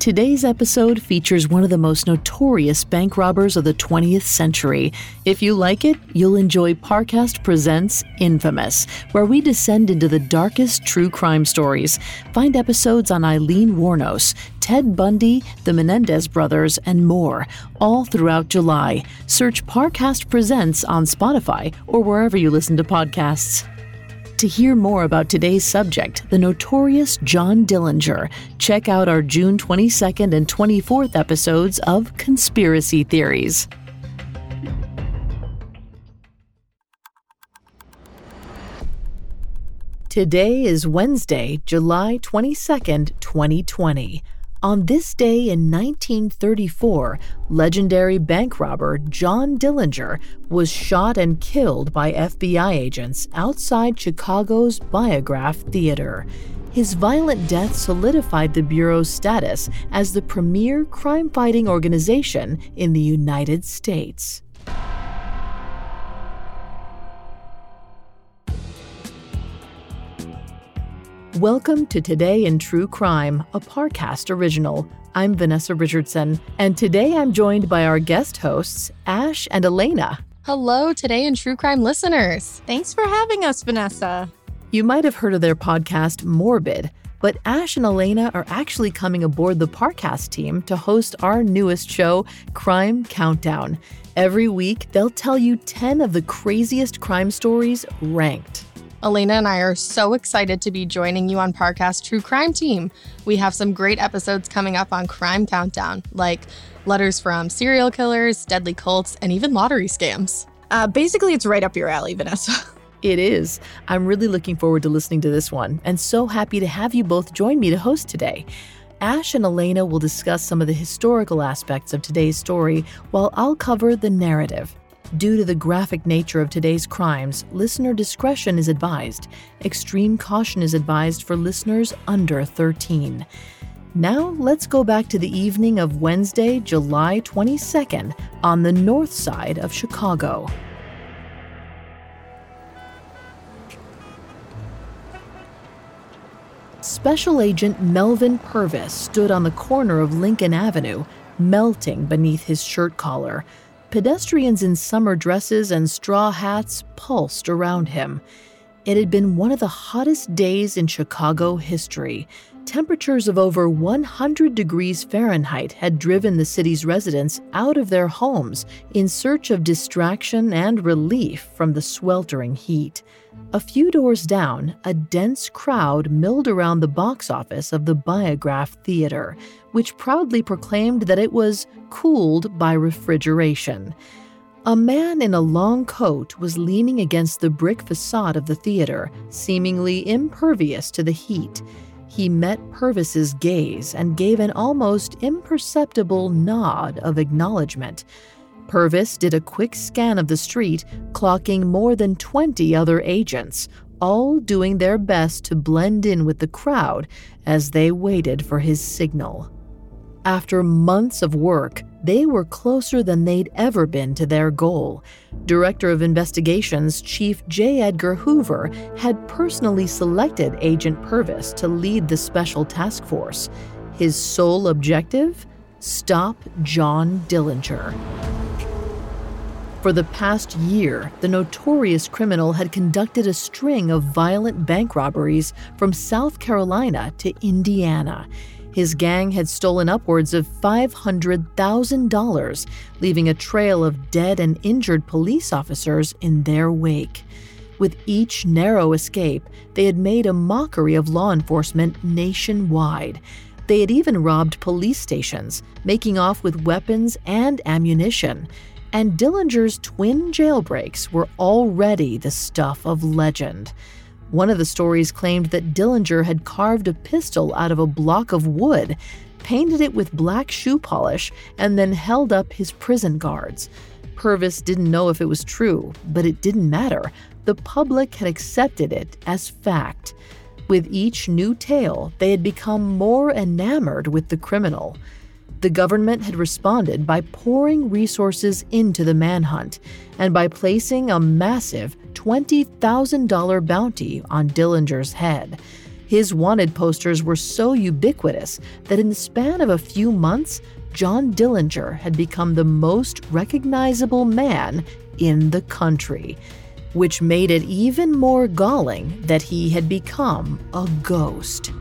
Today's episode features one of the most notorious bank robbers of the 20th century. If you like it, you'll enjoy Parcast Presents Infamous, where we descend into the darkest true crime stories. Find episodes on Aileen Wuornos, Ted Bundy, the Menendez brothers, and more, all throughout July. Search Parcast Presents on Spotify or wherever you listen to podcasts. To hear more about today's subject, the notorious John Dillinger, check out our June 22nd and 24th episodes of Conspiracy Theories. Today is Wednesday, July 22nd, 2020. On this day in 1934, legendary bank robber John Dillinger was shot and killed by FBI agents outside Chicago's Biograph Theater. His violent death solidified the Bureau's status as the premier crime fighting organization in the United States. Welcome to Today in True Crime, a Parcast original. I'm Vanessa Richardson, and today I'm joined by our guest hosts, Ash and Alaina. Hello, Today in True Crime listeners. Thanks for having us, Vanessa. You might have heard of their podcast, Morbid, but Ash and Alaina are actually coming aboard the Parcast team to host our newest show, Crime Countdown. Every week, they'll tell you 10 of the craziest crime stories ranked. Alaina and I are so excited to be joining you on Parcast True Crime Team. We have some great episodes coming up on Crime Countdown, like letters from serial killers, deadly cults, and even lottery scams. Uh, basically, it's right up your alley, Vanessa. It is. I'm really looking forward to listening to this one, and so happy to have you both join me to host today. Ash and Alaina will discuss some of the historical aspects of today's story, while I'll cover the narrative. Due to the graphic nature of today's crimes, listener discretion is advised. Extreme caution is advised for listeners under 13. Now, let's go back to the evening of Wednesday, July 22nd, on the north side of Chicago. Special Agent Melvin Purvis stood on the corner of Lincoln Avenue, melting beneath his shirt collar. Pedestrians in summer dresses and straw hats pulsed around him. It had been one of the hottest days in Chicago history. Temperatures of over 100 degrees Fahrenheit had driven the city's residents out of their homes in search of distraction and relief from the sweltering heat. A few doors down, a dense crowd milled around the box office of the Biograph Theater, which proudly proclaimed that it was cooled by refrigeration. A man in a long coat was leaning against the brick facade of the theater, seemingly impervious to the heat. He met Purvis's gaze and gave an almost imperceptible nod of acknowledgement. Purvis did a quick scan of the street, clocking more than 20 other agents, all doing their best to blend in with the crowd as they waited for his signal. After months of work, they were closer than they'd ever been to their goal. Director of Investigations Chief J. Edgar Hoover had personally selected Agent Purvis to lead the special task force. His sole objective? Stop John Dillinger. For the past year, the notorious criminal had conducted a string of violent bank robberies from South Carolina to Indiana. His gang had stolen upwards of $500,000, leaving a trail of dead and injured police officers in their wake. With each narrow escape, they had made a mockery of law enforcement nationwide. They had even robbed police stations, making off with weapons and ammunition. And Dillinger's twin jailbreaks were already the stuff of legend. One of the stories claimed that Dillinger had carved a pistol out of a block of wood, painted it with black shoe polish, and then held up his prison guards. Purvis didn't know if it was true, but it didn't matter. The public had accepted it as fact. With each new tale, they had become more enamored with the criminal. The government had responded by pouring resources into the manhunt and by placing a massive $20,000 bounty on Dillinger's head. His wanted posters were so ubiquitous that in the span of a few months, John Dillinger had become the most recognizable man in the country which made it even more galling that he had become a ghost.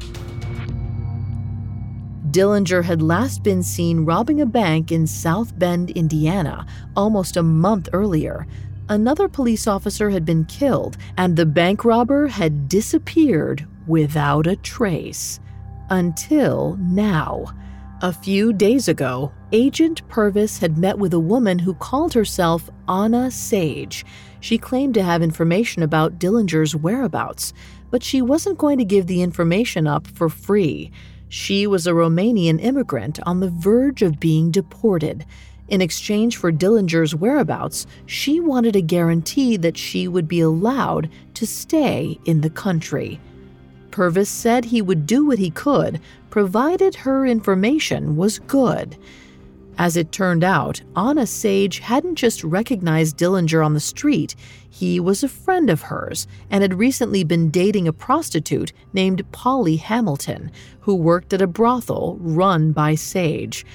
Dillinger had last been seen robbing a bank in South Bend, Indiana, almost a month earlier. Another police officer had been killed, and the bank robber had disappeared without a trace. Until now. A few days ago, Agent Purvis had met with a woman who called herself Anna Sage. She claimed to have information about Dillinger's whereabouts, but she wasn't going to give the information up for free. She was a Romanian immigrant on the verge of being deported. In exchange for Dillinger's whereabouts, she wanted a guarantee that she would be allowed to stay in the country. Purvis said he would do what he could, provided her information was good. As it turned out, Anna Sage hadn't just recognized Dillinger on the street, he was a friend of hers and had recently been dating a prostitute named Polly Hamilton, who worked at a brothel run by Sage.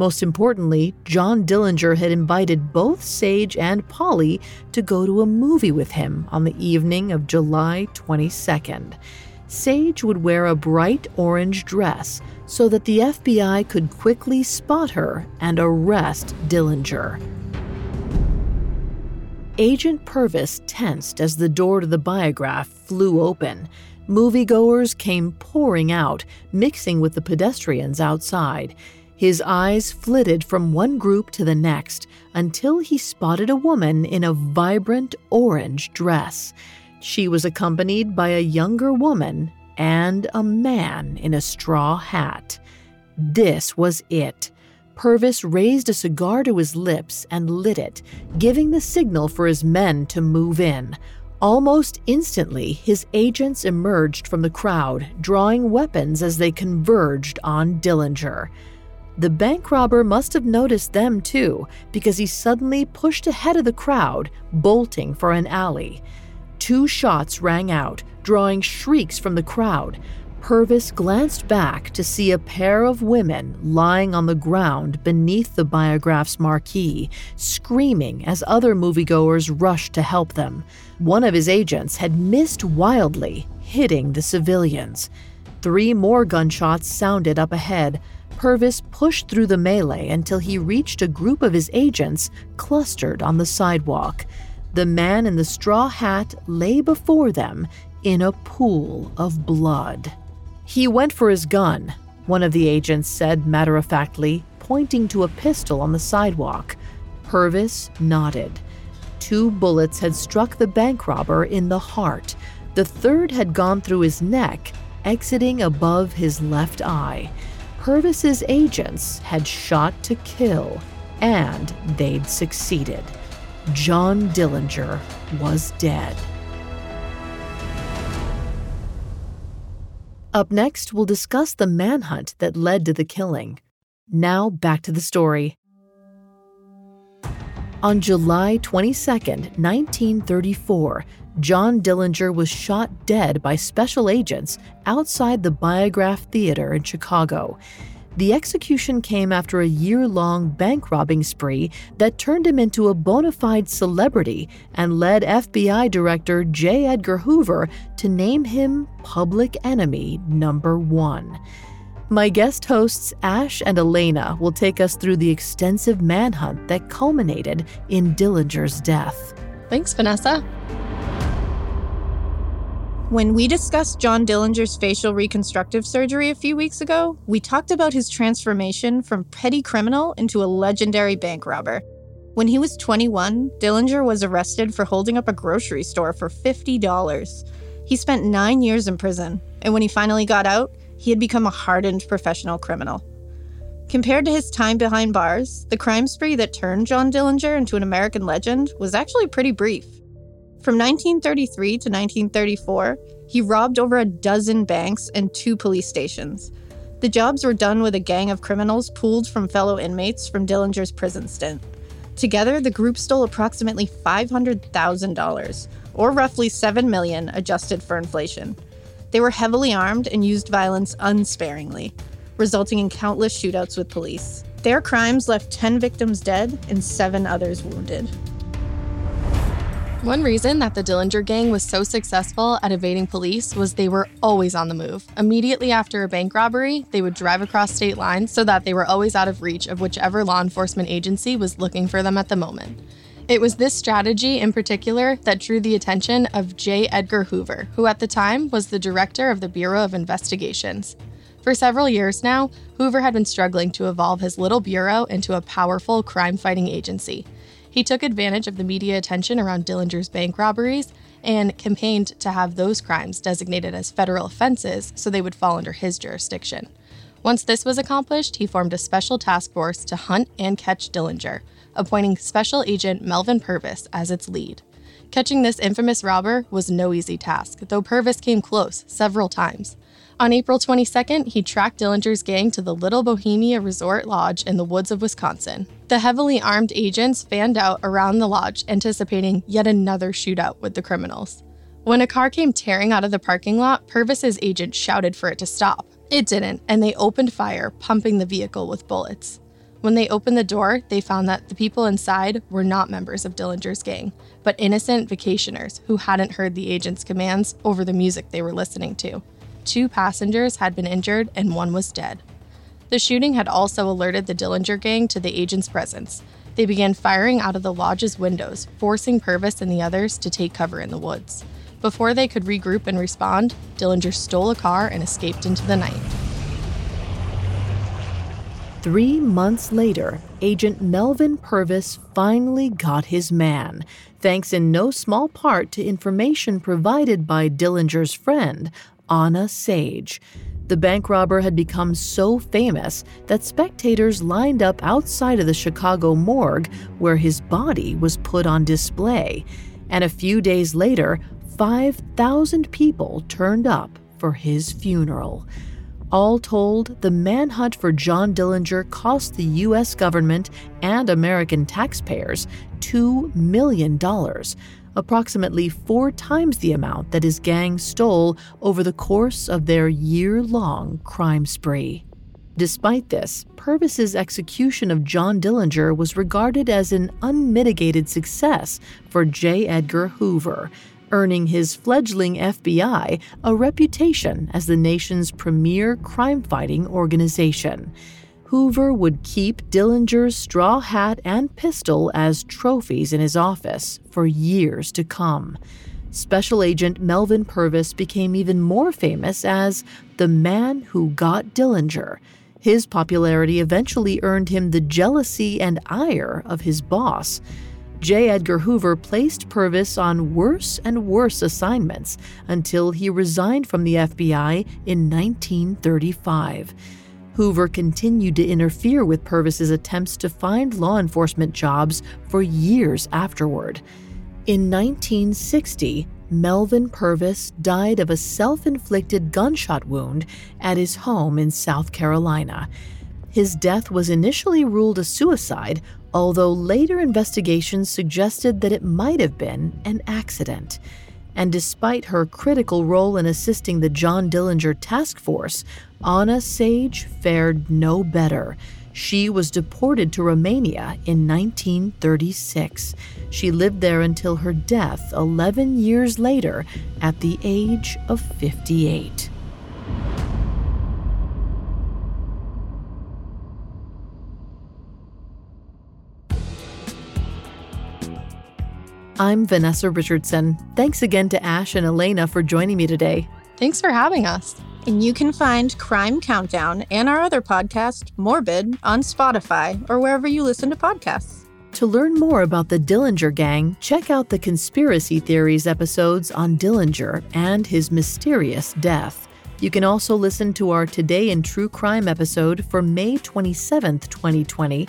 Most importantly, John Dillinger had invited both Sage and Polly to go to a movie with him on the evening of July 22nd. Sage would wear a bright orange dress so that the FBI could quickly spot her and arrest Dillinger. Agent Purvis tensed as the door to the biograph flew open. Moviegoers came pouring out, mixing with the pedestrians outside. His eyes flitted from one group to the next until he spotted a woman in a vibrant orange dress. She was accompanied by a younger woman and a man in a straw hat. This was it. Purvis raised a cigar to his lips and lit it, giving the signal for his men to move in. Almost instantly, his agents emerged from the crowd, drawing weapons as they converged on Dillinger. The bank robber must have noticed them too, because he suddenly pushed ahead of the crowd, bolting for an alley. Two shots rang out, drawing shrieks from the crowd. Purvis glanced back to see a pair of women lying on the ground beneath the biograph's marquee, screaming as other moviegoers rushed to help them. One of his agents had missed wildly, hitting the civilians. Three more gunshots sounded up ahead. Purvis pushed through the melee until he reached a group of his agents clustered on the sidewalk. The man in the straw hat lay before them in a pool of blood. He went for his gun, one of the agents said matter of factly, pointing to a pistol on the sidewalk. Purvis nodded. Two bullets had struck the bank robber in the heart. The third had gone through his neck, exiting above his left eye. Purvis's agents had shot to kill, and they'd succeeded. John Dillinger was dead. Up next, we'll discuss the manhunt that led to the killing. Now, back to the story. On July 22, 1934, John Dillinger was shot dead by special agents outside the Biograph Theater in Chicago. The execution came after a year long bank robbing spree that turned him into a bona fide celebrity and led FBI Director J. Edgar Hoover to name him public enemy number one. My guest hosts Ash and Alaina will take us through the extensive manhunt that culminated in Dillinger's death. Thanks, Vanessa. When we discussed John Dillinger's facial reconstructive surgery a few weeks ago, we talked about his transformation from petty criminal into a legendary bank robber. When he was 21, Dillinger was arrested for holding up a grocery store for $50. He spent nine years in prison, and when he finally got out, he had become a hardened professional criminal. Compared to his time behind bars, the crime spree that turned John Dillinger into an American legend was actually pretty brief. From 1933 to 1934, he robbed over a dozen banks and two police stations. The jobs were done with a gang of criminals pooled from fellow inmates from Dillinger's prison stint. Together, the group stole approximately $500,000, or roughly 7 million adjusted for inflation. They were heavily armed and used violence unsparingly, resulting in countless shootouts with police. Their crimes left 10 victims dead and 7 others wounded. One reason that the Dillinger gang was so successful at evading police was they were always on the move. Immediately after a bank robbery, they would drive across state lines so that they were always out of reach of whichever law enforcement agency was looking for them at the moment. It was this strategy in particular that drew the attention of J. Edgar Hoover, who at the time was the director of the Bureau of Investigations. For several years now, Hoover had been struggling to evolve his little bureau into a powerful crime fighting agency. He took advantage of the media attention around Dillinger's bank robberies and campaigned to have those crimes designated as federal offenses so they would fall under his jurisdiction. Once this was accomplished, he formed a special task force to hunt and catch Dillinger, appointing Special Agent Melvin Purvis as its lead. Catching this infamous robber was no easy task, though Purvis came close several times. On April 22nd, he tracked Dillinger's gang to the Little Bohemia Resort Lodge in the woods of Wisconsin. The heavily armed agents fanned out around the lodge, anticipating yet another shootout with the criminals. When a car came tearing out of the parking lot, Purvis's agent shouted for it to stop. It didn't, and they opened fire, pumping the vehicle with bullets. When they opened the door, they found that the people inside were not members of Dillinger's gang, but innocent vacationers who hadn't heard the agent's commands over the music they were listening to. Two passengers had been injured and one was dead. The shooting had also alerted the Dillinger gang to the agent's presence. They began firing out of the lodge's windows, forcing Purvis and the others to take cover in the woods. Before they could regroup and respond, Dillinger stole a car and escaped into the night. Three months later, Agent Melvin Purvis finally got his man, thanks in no small part to information provided by Dillinger's friend, Anna Sage. The bank robber had become so famous that spectators lined up outside of the Chicago morgue where his body was put on display. And a few days later, 5,000 people turned up for his funeral. All told, the manhunt for John Dillinger cost the U.S. government and American taxpayers $2 million, approximately four times the amount that his gang stole over the course of their year long crime spree. Despite this, Purvis's execution of John Dillinger was regarded as an unmitigated success for J. Edgar Hoover, earning his fledgling FBI a reputation as the nation's premier crime fighting organization. Hoover would keep Dillinger's straw hat and pistol as trophies in his office for years to come. Special Agent Melvin Purvis became even more famous as the man who got Dillinger. His popularity eventually earned him the jealousy and ire of his boss. J. Edgar Hoover placed Purvis on worse and worse assignments until he resigned from the FBI in 1935. Hoover continued to interfere with Purvis's attempts to find law enforcement jobs for years afterward. In 1960, Melvin Purvis died of a self inflicted gunshot wound at his home in South Carolina. His death was initially ruled a suicide, although later investigations suggested that it might have been an accident and despite her critical role in assisting the John Dillinger task force, Anna Sage fared no better. She was deported to Romania in 1936. She lived there until her death 11 years later at the age of 58. I'm Vanessa Richardson. Thanks again to Ash and Alaina for joining me today. Thanks for having us. And you can find Crime Countdown and our other podcast, Morbid, on Spotify or wherever you listen to podcasts. To learn more about the Dillinger Gang, check out the conspiracy theories episodes on Dillinger and his mysterious death. You can also listen to our Today in True Crime episode for May 27th, 2020,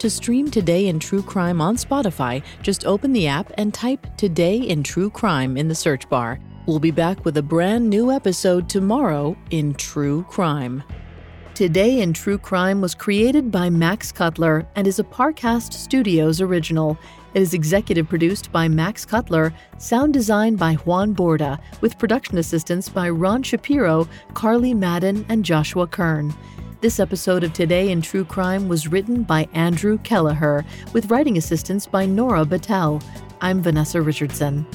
To stream Today in True Crime on Spotify, just open the app and type Today in True Crime in the search bar. We'll be back with a brand new episode tomorrow in True Crime. Today in True Crime was created by Max Cutler and is a Parcast Studios original. It is executive produced by Max Cutler, sound design by Juan Borda, with production assistance by Ron Shapiro, Carly Madden, and Joshua Kern. This episode of Today in True Crime was written by Andrew Kelleher, with writing assistance by Nora Battelle. I'm Vanessa Richardson.